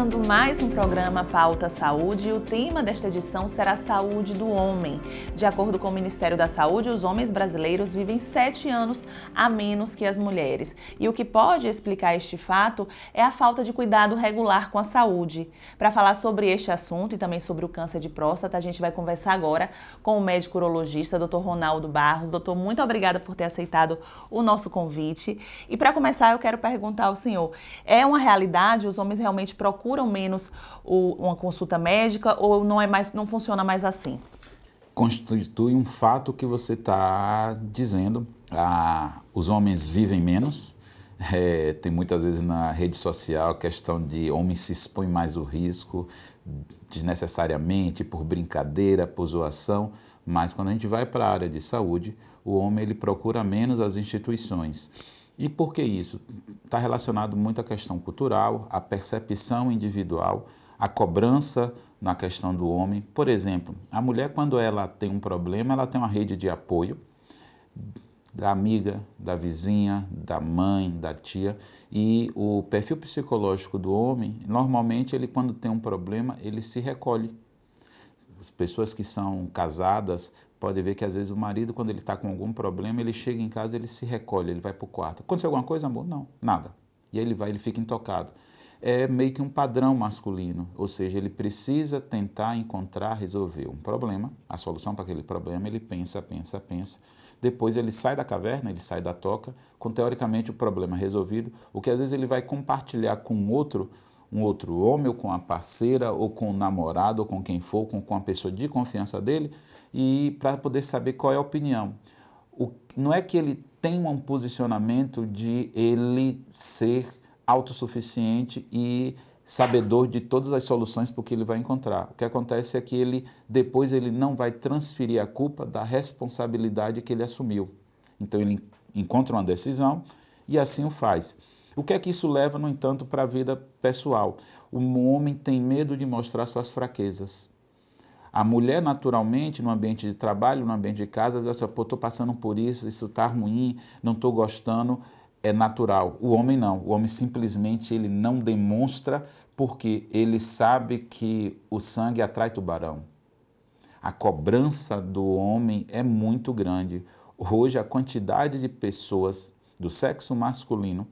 Começando mais um programa Pauta Saúde e o tema desta edição será Saúde do Homem. De acordo com o Ministério da Saúde, os homens brasileiros vivem sete anos a menos que as mulheres. E o que pode explicar este fato é a falta de cuidado regular com a saúde. Para falar sobre este assunto e também sobre o câncer de próstata, a gente vai conversar agora com o médico urologista, Dr. Ronaldo Barros. Doutor, muito obrigada por ter aceitado o nosso convite. E para começar, eu quero perguntar ao senhor: é uma realidade os homens realmente realmente procuram menos o, uma consulta médica ou não é mais, não funciona mais assim? Constitui um fato que você está dizendo. Ah, os homens vivem menos. É, tem muitas vezes na rede social a questão de homens se expõem mais ao risco desnecessariamente por brincadeira, por zoação, mas quando a gente vai para a área de saúde, o homem ele procura menos as instituições. E por que isso? Está relacionado muito à questão cultural, à percepção individual, à cobrança na questão do homem. Por exemplo, a mulher, quando ela tem um problema, ela tem uma rede de apoio da amiga, da vizinha, da mãe, da tia. E o perfil psicológico do homem, normalmente, ele quando tem um problema, ele se recolhe. As pessoas que são casadas pode ver que às vezes o marido, quando ele está com algum problema, ele chega em casa, ele se recolhe, ele vai para o quarto. Aconteceu alguma coisa, amor? Não, nada. E aí ele vai, ele fica intocado. É meio que um padrão masculino, ou seja, ele precisa tentar encontrar, resolver um problema, a solução para aquele problema, ele pensa, pensa, pensa. Depois ele sai da caverna, ele sai da toca, com teoricamente o problema resolvido, o que às vezes ele vai compartilhar com outro, um outro homem, ou com a parceira, ou com o namorado, ou com quem for, com, com a pessoa de confiança dele, e para poder saber qual é a opinião. O, não é que ele tem um posicionamento de ele ser autossuficiente e sabedor de todas as soluções porque ele vai encontrar. O que acontece é que ele depois ele não vai transferir a culpa da responsabilidade que ele assumiu. Então ele encontra uma decisão e assim o faz. O que é que isso leva, no entanto, para a vida pessoal? O homem tem medo de mostrar suas fraquezas. A mulher, naturalmente, no ambiente de trabalho, no ambiente de casa, diz assim, pô, estou passando por isso, isso está ruim, não estou gostando, é natural. O homem não. O homem simplesmente ele não demonstra porque ele sabe que o sangue atrai tubarão. A cobrança do homem é muito grande. Hoje, a quantidade de pessoas do sexo masculino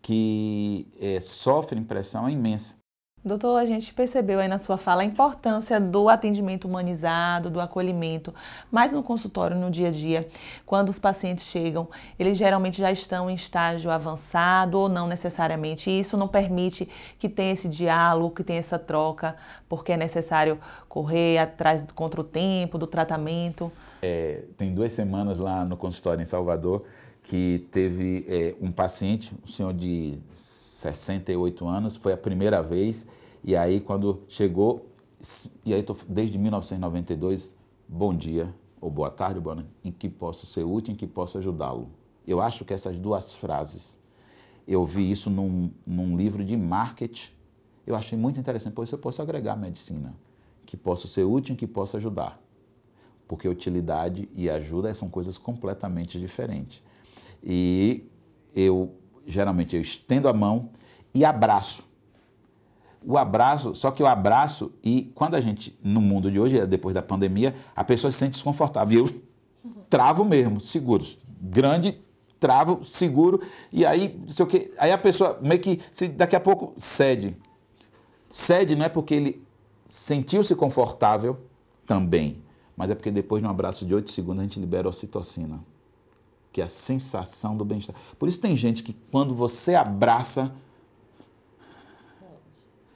que é, sofrem pressão é imensa. Doutor, a gente percebeu aí na sua fala a importância do atendimento humanizado, do acolhimento, mas no consultório, no dia a dia, quando os pacientes chegam, eles geralmente já estão em estágio avançado ou não necessariamente. E isso não permite que tenha esse diálogo, que tenha essa troca, porque é necessário correr atrás contra o tempo, do tratamento. É, tem duas semanas lá no consultório em Salvador que teve é, um paciente, um senhor de 68 anos, foi a primeira vez. E aí, quando chegou, e aí tô, desde 1992, bom dia, ou boa tarde, boa noite, em que posso ser útil, em que posso ajudá-lo. Eu acho que essas duas frases, eu vi isso num, num livro de marketing, eu achei muito interessante, pois eu posso agregar medicina, que posso ser útil, em que posso ajudar. Porque utilidade e ajuda são coisas completamente diferentes. E eu geralmente eu estendo a mão e abraço. O abraço, só que o abraço, e quando a gente, no mundo de hoje, depois da pandemia, a pessoa se sente desconfortável. E eu travo mesmo, seguro. Grande, travo, seguro, e aí, não sei o quê, aí a pessoa meio que se, daqui a pouco cede. Cede não é porque ele sentiu-se confortável também, mas é porque depois de um abraço de 8 segundos a gente libera ocitocina que é a sensação do bem-estar. Por isso tem gente que quando você abraça,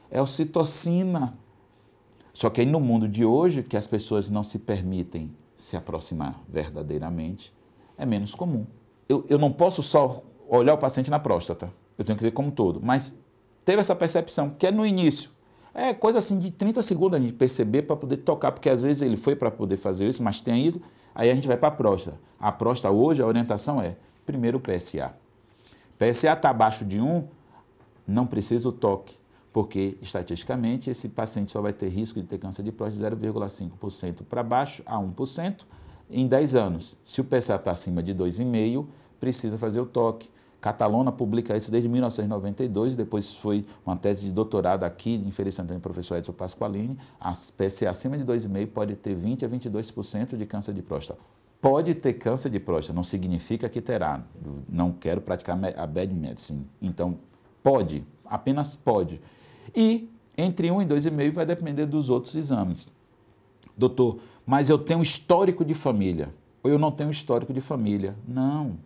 é ocitocina. Só que aí no mundo de hoje, que as pessoas não se permitem se aproximar verdadeiramente, é menos comum. Eu, eu não posso só olhar o paciente na próstata, eu tenho que ver como todo. Mas teve essa percepção, que é no início. É coisa assim de 30 segundos a gente perceber para poder tocar, porque às vezes ele foi para poder fazer isso, mas tem ido Aí a gente vai para a próstata. A próstata hoje, a orientação é, primeiro o PSA. PSA está abaixo de 1, não precisa o toque, porque estatisticamente esse paciente só vai ter risco de ter câncer de próstata de 0,5% para baixo a 1% em 10 anos. Se o PSA está acima de 2,5, precisa fazer o toque. Catalona publica isso desde 1992, depois foi uma tese de doutorado aqui em Feira Santana, professor Edson Pasqualini. A PSA acima de 2,5 pode ter 20 a 22% de câncer de próstata. Pode ter câncer de próstata, não significa que terá. Não quero praticar a bad medicine. Então, pode, apenas pode. E entre 1 e 2,5 vai depender dos outros exames. Doutor, mas eu tenho histórico de família. Ou eu não tenho histórico de família. Não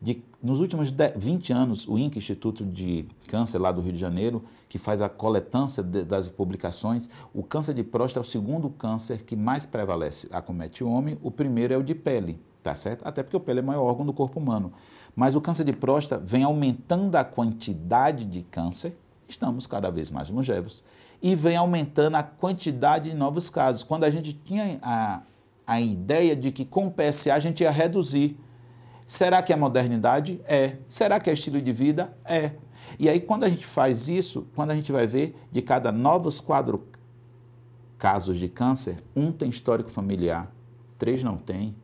de, nos últimos 10, 20 anos, o INC, Instituto de Câncer lá do Rio de Janeiro, que faz a coletância de, das publicações, o câncer de próstata é o segundo câncer que mais prevalece, acomete o homem, o primeiro é o de pele, tá certo? Até porque o pele é o maior órgão do corpo humano. Mas o câncer de próstata vem aumentando a quantidade de câncer, estamos cada vez mais longevos, e vem aumentando a quantidade de novos casos. Quando a gente tinha a, a ideia de que com o PSA a gente ia reduzir Será que é modernidade? É. Será que é estilo de vida? É. E aí, quando a gente faz isso, quando a gente vai ver de cada novos quadro casos de câncer, um tem histórico familiar, três não tem.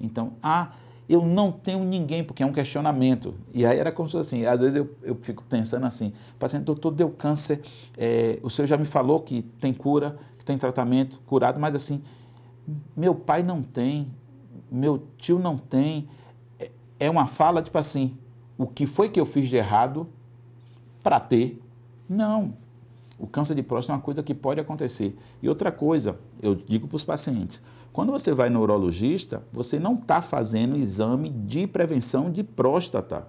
Então, ah, eu não tenho ninguém, porque é um questionamento. E aí era como se fosse assim, às vezes eu, eu fico pensando assim, paciente, doutor, deu câncer, é, o senhor já me falou que tem cura, que tem tratamento, curado, mas assim, meu pai não tem, meu tio não tem, é uma fala tipo assim: o que foi que eu fiz de errado para ter? Não. O câncer de próstata é uma coisa que pode acontecer. E outra coisa, eu digo para os pacientes: quando você vai no urologista, você não está fazendo exame de prevenção de próstata.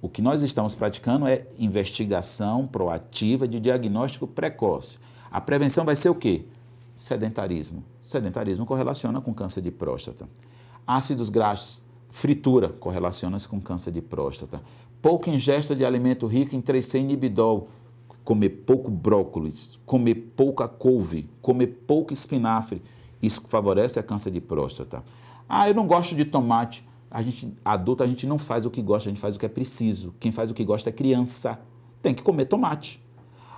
O que nós estamos praticando é investigação proativa de diagnóstico precoce. A prevenção vai ser o quê? Sedentarismo. Sedentarismo correlaciona com câncer de próstata. Ácidos graxos Fritura correlaciona-se com câncer de próstata. Pouca ingesta de alimento rico em 3-C-inibidol. Comer pouco brócolis, comer pouca couve, comer pouco espinafre. Isso favorece a câncer de próstata. Ah, eu não gosto de tomate. A gente, adulto, a gente não faz o que gosta, a gente faz o que é preciso. Quem faz o que gosta é criança. Tem que comer tomate.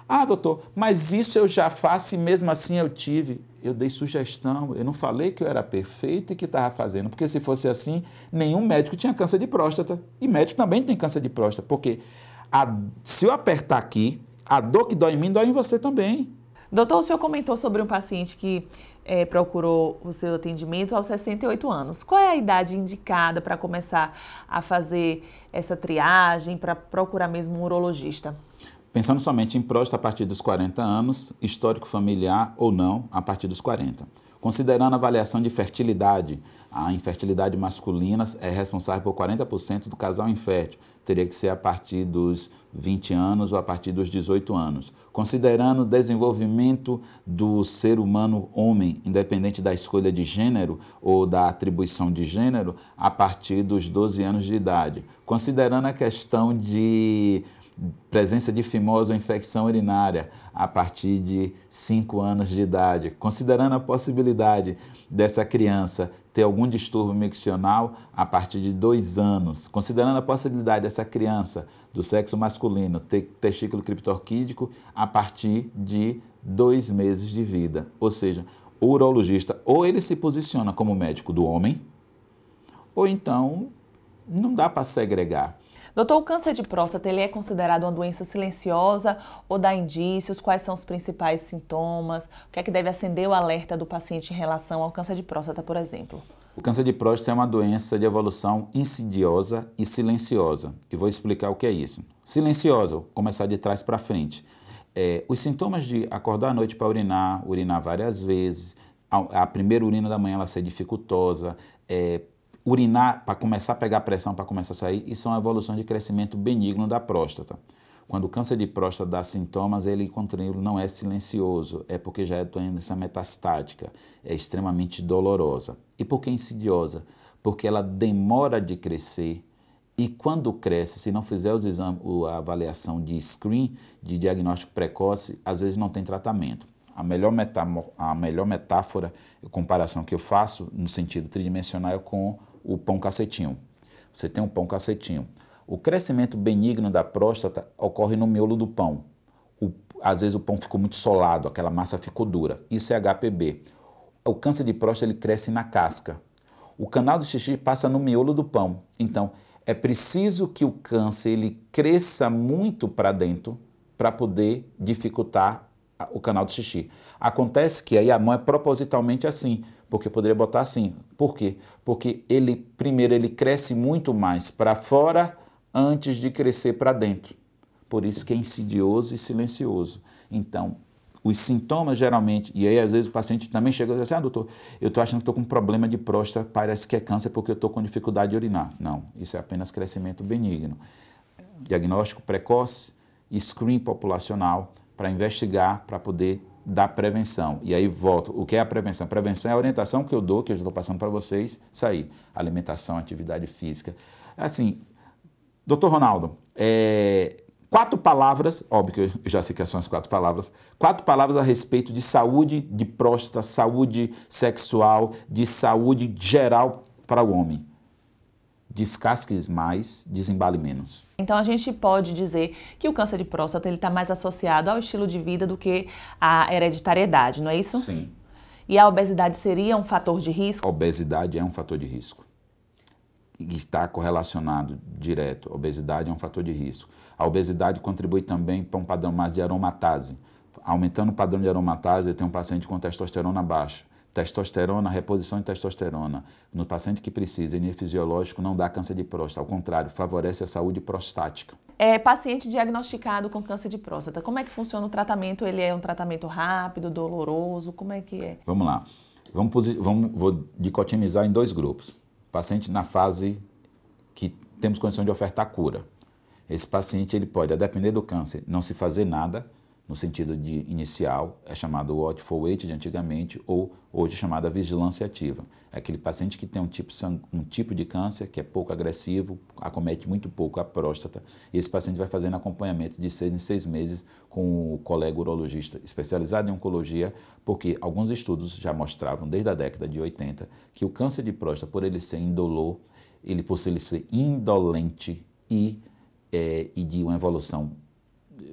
Ah, doutor, mas isso eu já faço e mesmo assim eu tive. Eu dei sugestão, eu não falei que eu era perfeito e que estava fazendo, porque se fosse assim, nenhum médico tinha câncer de próstata. E médico também tem câncer de próstata, porque a, se eu apertar aqui, a dor que dói em mim dói em você também. Doutor, o senhor comentou sobre um paciente que é, procurou o seu atendimento aos 68 anos. Qual é a idade indicada para começar a fazer essa triagem, para procurar mesmo um urologista? Pensando somente em próstata a partir dos 40 anos, histórico familiar ou não a partir dos 40. Considerando a avaliação de fertilidade, a infertilidade masculina é responsável por 40% do casal infértil. Teria que ser a partir dos 20 anos ou a partir dos 18 anos. Considerando o desenvolvimento do ser humano homem, independente da escolha de gênero ou da atribuição de gênero, a partir dos 12 anos de idade. Considerando a questão de presença de fimose ou infecção urinária a partir de 5 anos de idade, considerando a possibilidade dessa criança ter algum distúrbio miccional a partir de 2 anos, considerando a possibilidade dessa criança do sexo masculino ter testículo criptorquídico a partir de 2 meses de vida. Ou seja, o urologista ou ele se posiciona como médico do homem, ou então não dá para segregar. Doutor, o câncer de próstata ele é considerado uma doença silenciosa ou dá indícios? Quais são os principais sintomas? O que é que deve acender o alerta do paciente em relação ao câncer de próstata, por exemplo? O câncer de próstata é uma doença de evolução insidiosa e silenciosa. E vou explicar o que é isso. Silenciosa, vou começar de trás para frente. É, os sintomas de acordar à noite para urinar, urinar várias vezes, a, a primeira urina da manhã ela ser dificultosa, é, urinar para começar a pegar pressão, para começar a sair, é uma evolução de crescimento benigno da próstata. Quando o câncer de próstata dá sintomas, ele contínuo não é silencioso, é porque já é doença metastática, é extremamente dolorosa. E por que insidiosa? Porque ela demora de crescer e quando cresce, se não fizer os exames, a avaliação de screen, de diagnóstico precoce, às vezes não tem tratamento. A melhor, a melhor metáfora, a comparação que eu faço no sentido tridimensional é com o pão cacetinho. Você tem um pão cacetinho. O crescimento benigno da próstata ocorre no miolo do pão. O, às vezes o pão ficou muito solado, aquela massa ficou dura. Isso é HPB. O câncer de próstata ele cresce na casca. O canal do xixi passa no miolo do pão. Então, É preciso que o câncer ele cresça muito para dentro para poder dificultar o canal do xixi. Acontece que aí a mão é propositalmente assim, porque poderia botar assim. Por quê? Porque ele primeiro ele cresce muito mais para fora antes de crescer para dentro. Por isso que é insidioso e silencioso. Então, os sintomas geralmente, e aí às vezes o paciente também chega e diz assim, ah doutor, eu estou achando que estou com problema de próstata, parece que é câncer porque eu estou com dificuldade de urinar. Não, isso é apenas crescimento benigno. Diagnóstico precoce, screen populacional, para investigar, para poder dar prevenção. E aí volto, o que é a prevenção? Prevenção é a orientação que eu dou, que eu estou passando para vocês, sair. Alimentação, atividade física. Assim, doutor Ronaldo, é, quatro palavras, óbvio que eu já sei que são as quatro palavras, quatro palavras a respeito de saúde de próstata, saúde sexual, de saúde geral para o homem. Descasques mais, desembale menos. Então a gente pode dizer que o câncer de próstata ele está mais associado ao estilo de vida do que à hereditariedade, não é isso? Sim. E a obesidade seria um fator de risco? A obesidade é um fator de risco. E está correlacionado direto. A obesidade é um fator de risco. A obesidade contribui também para um padrão mais de aromatase. Aumentando o padrão de aromatase, eu tenho um paciente com testosterona baixa. Testosterona, reposição de testosterona. No paciente que precisa, em fisiológico, não dá câncer de próstata. Ao contrário, favorece a saúde prostática. É, paciente diagnosticado com câncer de próstata, como é que funciona o tratamento? Ele é um tratamento rápido, doloroso? Como é que é? Vamos lá. Vamos, vamos, vou dicotomizar em dois grupos. Paciente na fase que temos condição de ofertar cura. Esse paciente ele pode, a depender do câncer, não se fazer nada, no sentido de inicial, é chamado watchful wait de antigamente, ou hoje chamada vigilância ativa. É aquele paciente que tem um tipo, um tipo de câncer que é pouco agressivo, acomete muito pouco a próstata, e esse paciente vai fazendo acompanhamento de seis em seis meses com o colega urologista especializado em oncologia, porque alguns estudos já mostravam, desde a década de 80, que o câncer de próstata, por ele ser indolor, ele por ele ser indolente e é, e de uma evolução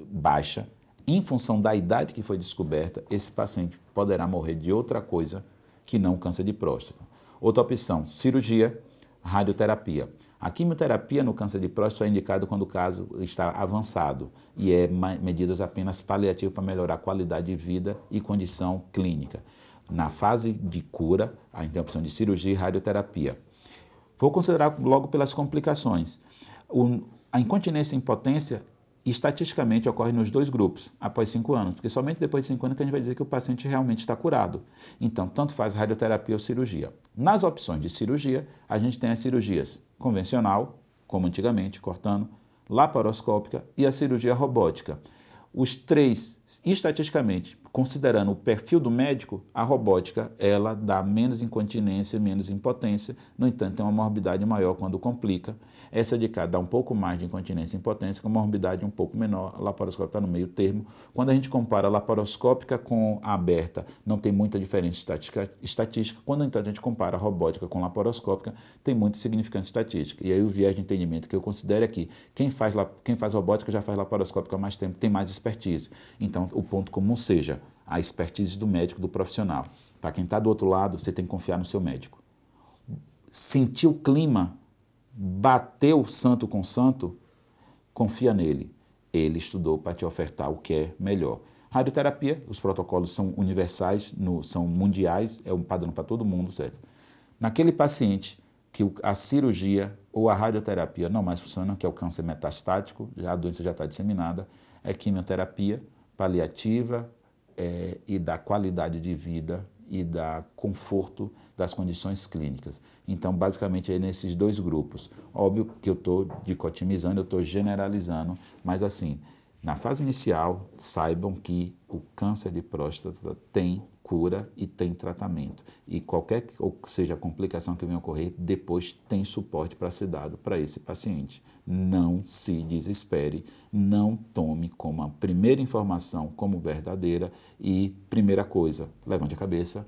baixa, em função da idade que foi descoberta, esse paciente poderá morrer de outra coisa que não câncer de próstata. Outra opção, cirurgia, radioterapia. A quimioterapia no câncer de próstata é indicada quando o caso está avançado e é medidas apenas paliativas para melhorar a qualidade de vida e condição clínica. Na fase de cura, a gente tem a opção de cirurgia e radioterapia. Vou considerar logo pelas complicações. O, a incontinência e impotência estatisticamente ocorre nos dois grupos após cinco anos, porque somente depois de cinco anos que a gente vai dizer que o paciente realmente está curado. Então, tanto faz radioterapia ou cirurgia. Nas opções de cirurgia, a gente tem as cirurgias convencional, como antigamente, cortando, laparoscópica e a cirurgia robótica. Os três, estatisticamente, considerando o perfil do médico, a robótica ela dá menos incontinência, menos impotência, no entanto, tem uma morbidade maior quando complica. Essa de cá dá um pouco mais de incontinência e impotência, com morbidade um pouco menor. A laparoscópica está no meio termo. Quando a gente compara a laparoscópica com a aberta, não tem muita diferença estatística. Quando, então, a gente compara a robótica com a laparoscópica, tem muita significância estatística. E aí o viés de entendimento que eu considero é que quem faz, quem faz robótica já faz laparoscópica há mais tempo, tem mais expertise. Então, o ponto comum seja a expertise do médico, do profissional. Para quem está do outro lado, você tem que confiar no seu médico. Sentir o clima bateu santo com santo, confia nele. Ele estudou para te ofertar o que é melhor. Radioterapia, os protocolos são universais, no, são mundiais, é um padrão para todo mundo, certo? Naquele paciente que a cirurgia ou a radioterapia não mais funcionam, que é o câncer metastático, já a doença já está disseminada, é quimioterapia paliativa é, e da qualidade de vida e da conforto das condições clínicas. Então, basicamente, é nesses dois grupos. Óbvio que eu estou dicotomizando, eu estou generalizando, mas assim, na fase inicial, saibam que o câncer de próstata tem cura e tem tratamento. E qualquer que seja a complicação que venha ocorrer, depois tem suporte para ser dado para esse paciente. Não se desespere, não tome como a primeira informação como verdadeira e primeira coisa, levante a cabeça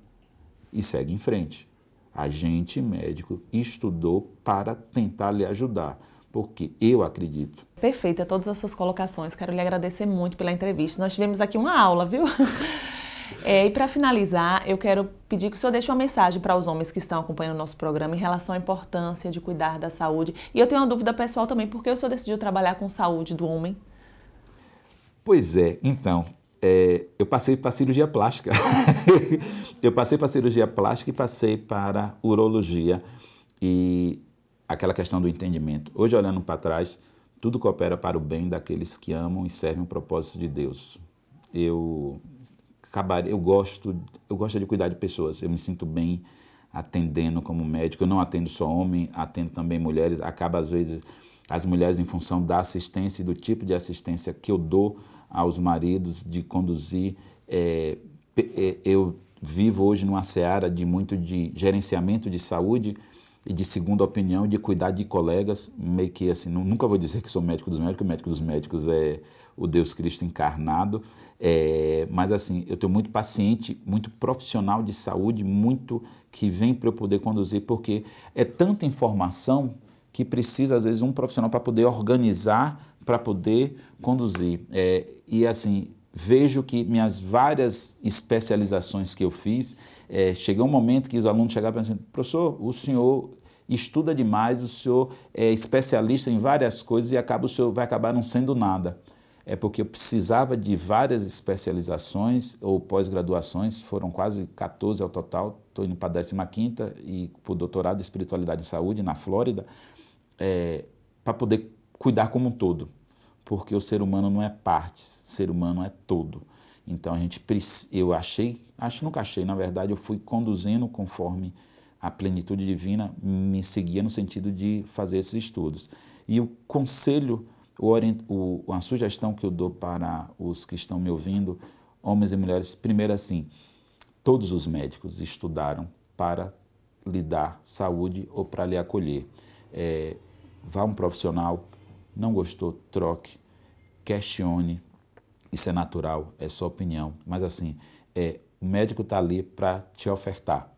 e segue em frente. A gente médico estudou para tentar lhe ajudar, porque eu acredito. Perfeita todas as suas colocações. Quero lhe agradecer muito pela entrevista. Nós tivemos aqui uma aula, viu? É, e para finalizar, eu quero pedir que o senhor deixe uma mensagem para os homens que estão acompanhando o nosso programa em relação à importância de cuidar da saúde. E eu tenho uma dúvida pessoal também, por que o senhor decidiu trabalhar com saúde do homem? Pois é, então, é, eu passei para cirurgia plástica. eu passei para cirurgia plástica e passei para urologia e aquela questão do entendimento. Hoje, olhando para trás, tudo coopera para o bem daqueles que amam e servem o propósito de Deus. Eu acabar, eu gosto, eu gosto de cuidar de pessoas. Eu me sinto bem atendendo como médico. Eu não atendo só homem, atendo também mulheres. Acaba às vezes as mulheres em função da assistência e do tipo de assistência que eu dou aos maridos de conduzir. É, é, eu vivo hoje numa seara de muito de gerenciamento de saúde e de segunda opinião, de cuidar de colegas, meio que assim, nunca vou dizer que sou médico dos médicos, o médico dos médicos é o Deus Cristo encarnado, é, mas assim, eu tenho muito paciente, muito profissional de saúde, muito que vem para eu poder conduzir, porque é tanta informação que precisa, às vezes, um profissional para poder organizar, para poder conduzir. É, e assim, vejo que minhas várias especializações que eu fiz, é, chegou um momento que os alunos chegavam pensando, professor, o senhor estuda demais, o senhor é especialista em várias coisas e acaba, o senhor vai acabar não sendo nada. É porque eu precisava de várias especializações ou pós-graduações, foram quase 14 ao total, estou indo para a 15ª e para o doutorado em Espiritualidade e Saúde na Flórida, é, para poder cuidar como um todo, porque o ser humano não é partes, ser humano é todo. Então a gente eu achei, acho nunca achei, na verdade eu fui conduzindo conforme a plenitude divina me seguia no sentido de fazer esses estudos. E o conselho, o, a sugestão que eu dou para os que estão me ouvindo, homens e mulheres, primeiro assim, todos os médicos estudaram para lhe dar saúde ou para lhe acolher. É, vá um profissional, não gostou, troque, questione, isso é natural, é sua opinião, mas assim, é, o médico está ali para te ofertar.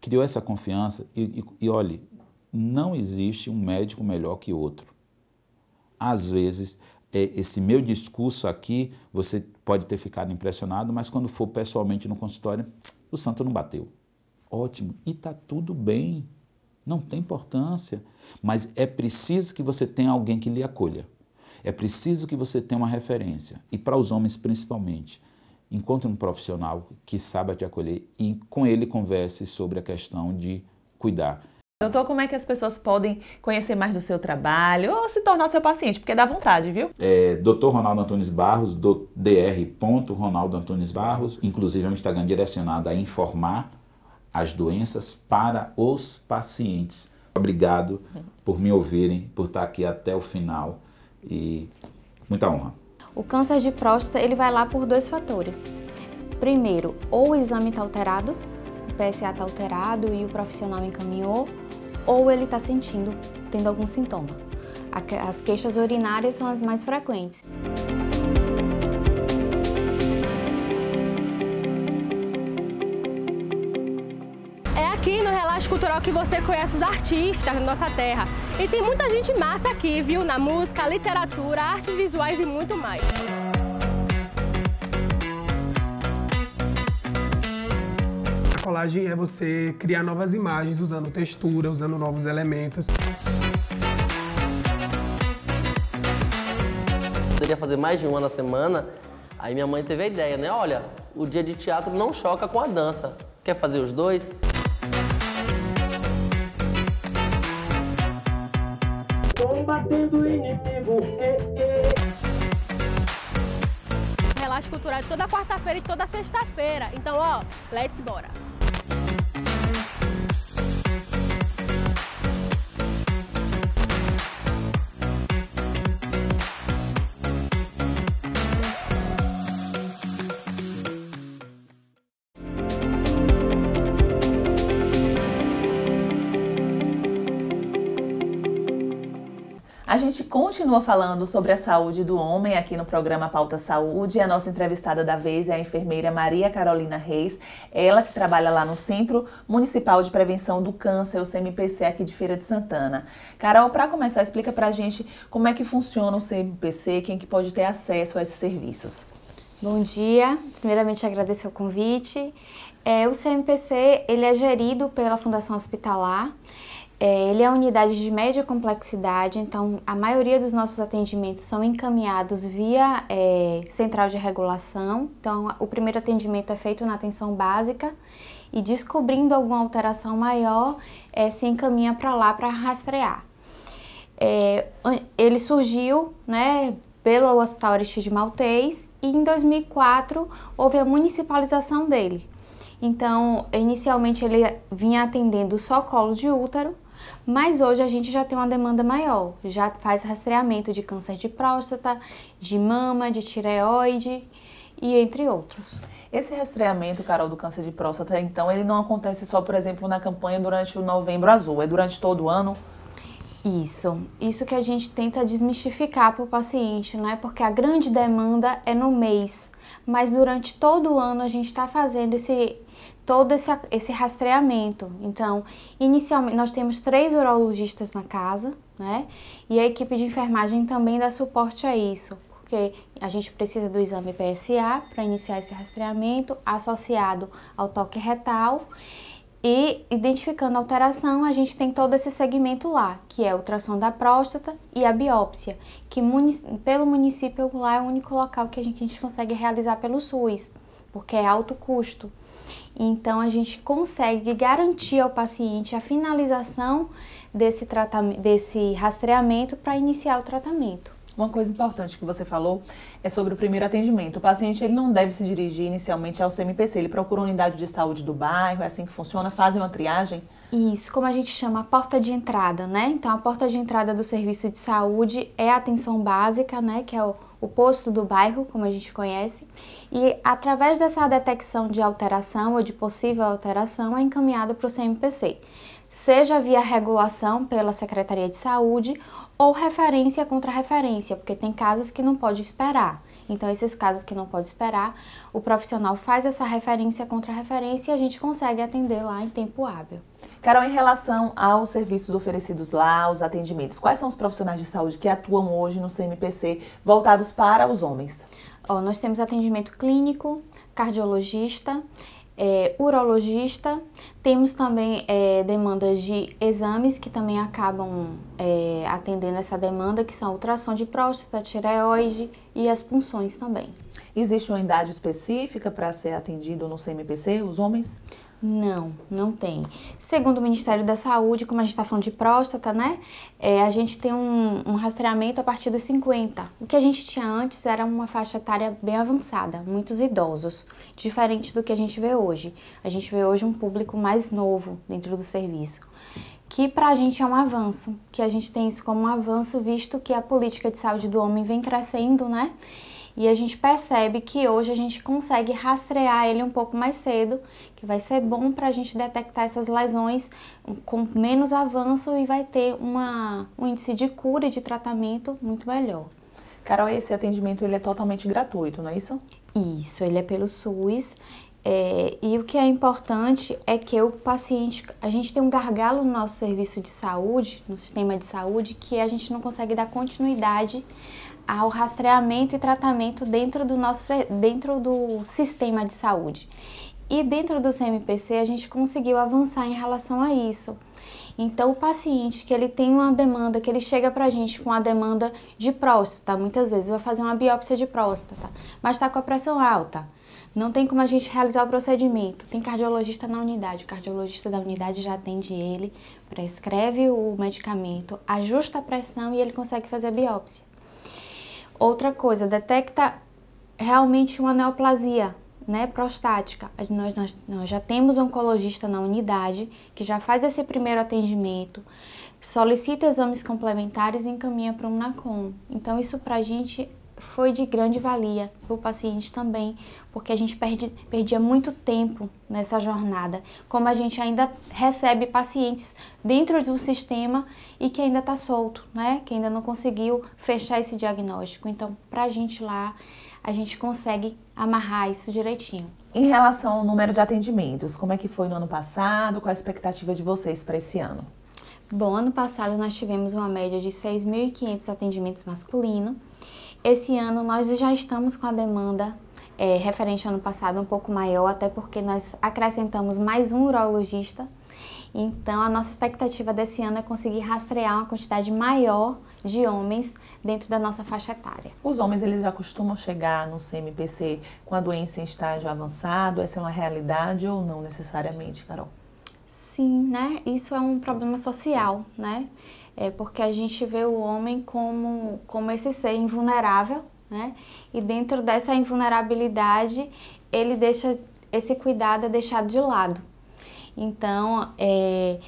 Criou essa confiança e, e, e olhe, não existe um médico melhor que outro. Às vezes, é, esse meu discurso aqui, você pode ter ficado impressionado, mas quando for pessoalmente no consultório, o santo não bateu. Ótimo, e está tudo bem, não tem importância, mas é preciso que você tenha alguém que lhe acolha. É preciso que você tenha uma referência, e para os homens principalmente. Encontre um profissional que saiba te acolher e com ele converse sobre a questão de cuidar. Doutor, como é que as pessoas podem conhecer mais do seu trabalho ou se tornar seu paciente? Porque dá vontade, viu? É, Dr. Ronaldo Antunes Barros, do dr. Ronaldo Antunes Barros, inclusive é um Instagram direcionado a informar as doenças para os pacientes. Obrigado por me ouvirem, por estar aqui até o final e muita honra. O câncer de próstata ele vai lá por dois fatores. Primeiro, ou o exame está alterado, PSA está alterado e o profissional encaminhou, ou ele está sentindo, tendo algum sintoma. As queixas urinárias são as mais frequentes. Relax Cultural que você conhece os artistas da nossa terra. E tem muita gente massa aqui, viu? Na música, literatura, artes visuais e muito mais. Colagem é você criar novas imagens usando textura, usando novos elementos. Poderia fazer mais de uma na semana, aí minha mãe teve a ideia, né? Olha, o dia de teatro não choca com a dança. Quer fazer os dois? combatendo o inimigo. Eh, eh. Relaxa cultural toda quarta-feira e toda sexta-feira. Então, ó, let's bora. A gente continua falando sobre a saúde do homem aqui no programa Pauta Saúde. A nossa entrevistada da vez é a enfermeira Maria Carolina Reis, ela que trabalha lá no Centro Municipal de Prevenção do Câncer, o CMPC, aqui de Feira de Santana. Carol, para começar, explica para a gente como é que funciona o CMPC, quem que pode ter acesso a esses serviços. Bom dia. Primeiramente agradecer o convite. É, o CMPC ele é gerido pela Fundação Hospitalar. É, ele é uma unidade de média complexidade, então a maioria dos nossos atendimentos são encaminhados via é, central de regulação. Então, o primeiro atendimento é feito na atenção básica e descobrindo alguma alteração maior, é, se encaminha para lá para rastrear. É, ele surgiu né, pelo Hospital Aristide Maltês e em 2004 houve a municipalização dele. Então, inicialmente ele vinha atendendo só colo de útero, mas hoje a gente já tem uma demanda maior, já faz rastreamento de câncer de próstata, de mama, de tireoide e entre outros. Esse rastreamento, Carol, do câncer de próstata, então, ele não acontece só, por exemplo, na campanha durante o Novembro Azul, é durante todo o ano? Isso, isso que a gente tenta desmistificar para o paciente, né? Porque a grande demanda é no mês, mas durante todo o ano a gente está fazendo esse todo esse, esse rastreamento. Então, inicialmente nós temos três urologistas na casa, né? E a equipe de enfermagem também dá suporte a isso, porque a gente precisa do exame PSA para iniciar esse rastreamento associado ao toque retal e identificando a alteração, a gente tem todo esse segmento lá, que é o ultrassom da próstata e a biópsia, que pelo município lá é o único local que a gente, a gente consegue realizar pelo SUS, porque é alto custo. Então a gente consegue garantir ao paciente a finalização desse, tratamento, desse rastreamento para iniciar o tratamento. Uma coisa importante que você falou é sobre o primeiro atendimento. O paciente ele não deve se dirigir inicialmente ao CMPC, ele procura a unidade de saúde do bairro, é assim que funciona, fazem uma triagem? Isso, como a gente chama a porta de entrada, né? Então a porta de entrada do serviço de saúde é a atenção básica, né? Que é o, o posto do bairro, como a gente conhece. E através dessa detecção de alteração ou de possível alteração é encaminhado para o CMPC seja via regulação pela Secretaria de Saúde ou referência contra referência, porque tem casos que não pode esperar. Então, esses casos que não pode esperar, o profissional faz essa referência contra referência e a gente consegue atender lá em tempo hábil. Carol, em relação aos serviços oferecidos lá, os atendimentos, quais são os profissionais de saúde que atuam hoje no CMPC voltados para os homens? Ó, nós temos atendimento clínico, cardiologista, é, urologista, temos também é, demandas de exames que também acabam é, atendendo essa demanda, que são ultrassom de próstata, tireoide e as punções também. Existe uma idade específica para ser atendido no CMPC, os homens? Não, não tem. Segundo o Ministério da Saúde, como a gente está falando de próstata, né? É, a gente tem um, um, rastreamento a partir dos 50. O que a gente tinha antes era uma faixa etária bem avançada, muitos idosos, diferente do que a gente vê hoje. A gente vê hoje um público mais novo dentro do serviço. Que para a gente é um avanço, que a gente tem isso como um avanço, visto que a política de saúde do homem vem crescendo, né? E a gente percebe que hoje a gente consegue rastrear ele um pouco mais cedo, que vai ser bom para a gente detectar essas lesões com menos avanço e vai ter uma, um índice de cura e de tratamento muito melhor. Carol, esse atendimento ele é totalmente gratuito, não é isso? Isso, ele é pelo SUS. É, e o que é importante é que o paciente, a gente tem um gargalo no nosso serviço de saúde, no sistema de saúde, que a gente não consegue dar continuidade ao rastreamento e tratamento dentro do nosso dentro do sistema de saúde. E dentro do CMPC a gente conseguiu avançar em relação a isso. Então o paciente que ele tem uma demanda, que ele chega pra gente com a demanda de próstata, muitas vezes vai fazer uma biópsia de próstata, mas está com a pressão alta. Não tem como a gente realizar o procedimento. Tem cardiologista na unidade. O cardiologista da unidade já atende ele, prescreve o medicamento, ajusta a pressão e ele consegue fazer a biópsia. Outra coisa, detecta realmente uma neoplasia né, prostática. Nós, nós, nós já temos um oncologista na unidade que já faz esse primeiro atendimento, solicita exames complementares e encaminha para um NACOM. Então, isso para a gente foi de grande valia para o paciente também, porque a gente perde, perdia muito tempo nessa jornada. Como a gente ainda recebe pacientes dentro do sistema e que ainda está solto, né? Que ainda não conseguiu fechar esse diagnóstico. Então, para a gente lá, a gente consegue amarrar isso direitinho. Em relação ao número de atendimentos, como é que foi no ano passado? Qual a expectativa de vocês para esse ano? Bom, ano passado nós tivemos uma média de 6.500 atendimentos masculinos esse ano nós já estamos com a demanda é, referente ao ano passado um pouco maior, até porque nós acrescentamos mais um urologista. Então, a nossa expectativa desse ano é conseguir rastrear uma quantidade maior de homens dentro da nossa faixa etária. Os homens eles já costumam chegar no CMPC com a doença em estágio avançado? Essa é uma realidade ou não necessariamente, Carol? Sim, né? Isso é um problema social, né? É porque a gente vê o homem como, como esse ser invulnerável, né? E dentro dessa invulnerabilidade, ele deixa esse cuidado é deixado de lado. Então, é,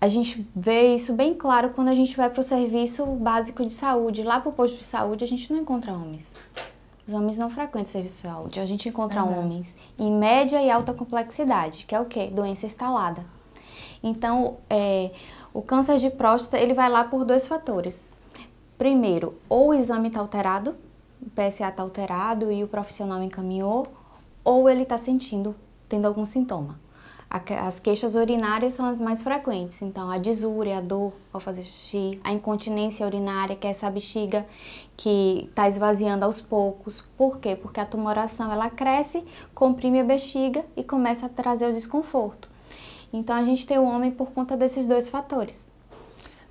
a gente vê isso bem claro quando a gente vai para o serviço básico de saúde. Lá para o posto de saúde, a gente não encontra homens. Os homens não frequentam o serviço de saúde. A gente encontra homens em média e alta complexidade, que é o quê? Doença instalada. Então, é, o câncer de próstata, ele vai lá por dois fatores. Primeiro, ou o exame está alterado, o PSA está alterado e o profissional encaminhou, ou ele está sentindo, tendo algum sintoma. As queixas urinárias são as mais frequentes, então a disúria, a dor ao fazer xixi, a incontinência urinária, que é essa bexiga que está esvaziando aos poucos. Por quê? Porque a tumoração ela cresce, comprime a bexiga e começa a trazer o desconforto. Então a gente tem o homem por conta desses dois fatores.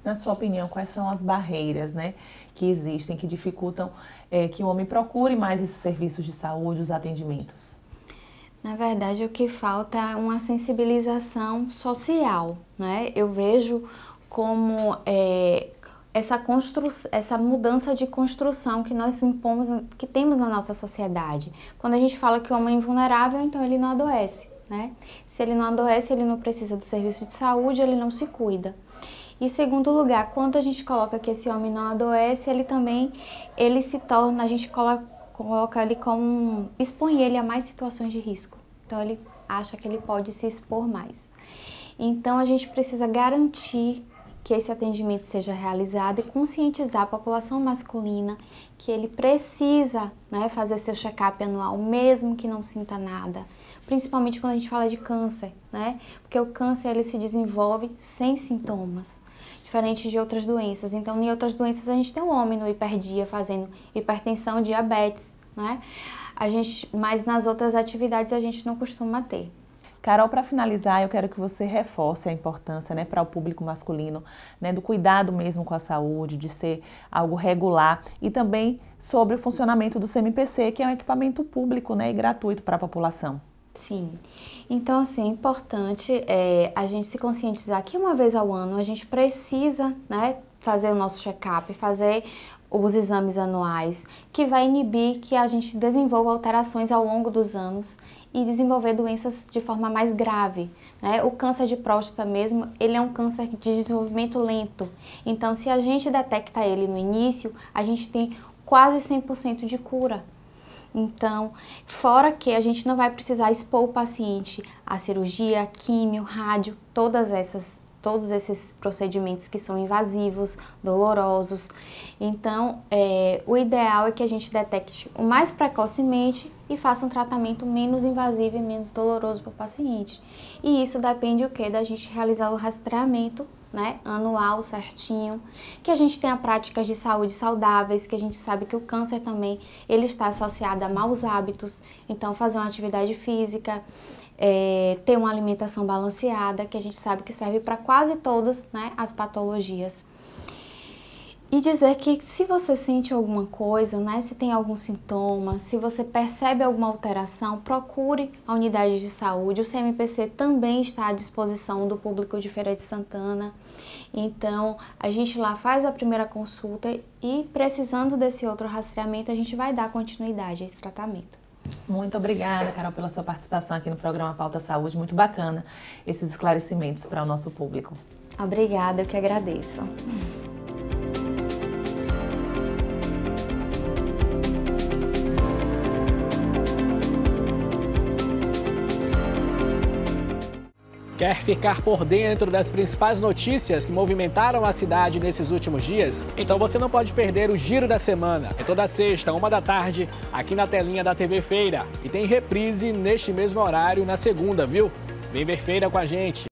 Na sua opinião, quais são as barreiras né, que existem, que dificultam é, que o homem procure mais esses serviços de saúde, os atendimentos? Na verdade, o que falta é uma sensibilização social, né? Eu vejo como é, essa, essa mudança de construção que nós impomos, que temos na nossa sociedade. Quando a gente fala que o homem é invulnerável, então ele não adoece, né? Se ele não adoece, ele não precisa do serviço de saúde, ele não se cuida. E segundo lugar, quando a gente coloca que esse homem não adoece, ele também ele se torna, a gente coloca coloca ele como expõe ele a mais situações de risco. Então ele acha que ele pode se expor mais. Então a gente precisa garantir que esse atendimento seja realizado e conscientizar a população masculina que ele precisa né, fazer seu check-up anual, mesmo que não sinta nada. Principalmente quando a gente fala de câncer, né? Porque o câncer ele se desenvolve sem sintomas diferente de outras doenças. Então, em outras doenças, a gente tem um homem no hiperdia fazendo hipertensão, diabetes, né? A gente, mas nas outras atividades a gente não costuma ter. Carol, para finalizar, eu quero que você reforce a importância né, para o público masculino né, do cuidado mesmo com a saúde, de ser algo regular e também sobre o funcionamento do CMPC, que é um equipamento público né, e gratuito para a população. Sim. Então, assim, é importante é, a gente se conscientizar que uma vez ao ano a gente precisa né, fazer o nosso check-up, fazer os exames anuais, que vai inibir que a gente desenvolva alterações ao longo dos anos e desenvolver doenças de forma mais grave. Né? O câncer de próstata mesmo, ele é um câncer de desenvolvimento lento. Então, se a gente detecta ele no início, a gente tem quase 100% de cura. Então, fora que a gente não vai precisar expor o paciente à cirurgia, químio, rádio, todas essas todos esses procedimentos que são invasivos, dolorosos. Então, é, o ideal é que a gente detecte o mais precocemente e faça um tratamento menos invasivo e menos doloroso para o paciente. E isso depende o que da gente realizar o rastreamento né, anual certinho, que a gente tenha práticas de saúde saudáveis, que a gente sabe que o câncer também ele está associado a maus hábitos, então fazer uma atividade física, é, ter uma alimentação balanceada, que a gente sabe que serve para quase todas né, as patologias. E dizer que se você sente alguma coisa, né, se tem algum sintoma, se você percebe alguma alteração, procure a unidade de saúde. O CMPC também está à disposição do público de Feira de Santana. Então, a gente lá faz a primeira consulta e precisando desse outro rastreamento, a gente vai dar continuidade a esse tratamento. Muito obrigada, Carol, pela sua participação aqui no programa Pauta Saúde. Muito bacana esses esclarecimentos para o nosso público. Obrigada, eu que agradeço. Quer ficar por dentro das principais notícias que movimentaram a cidade nesses últimos dias? Então você não pode perder o Giro da Semana. É toda sexta, uma da tarde, aqui na telinha da TV Feira. E tem reprise neste mesmo horário na segunda, viu? Vem ver feira com a gente.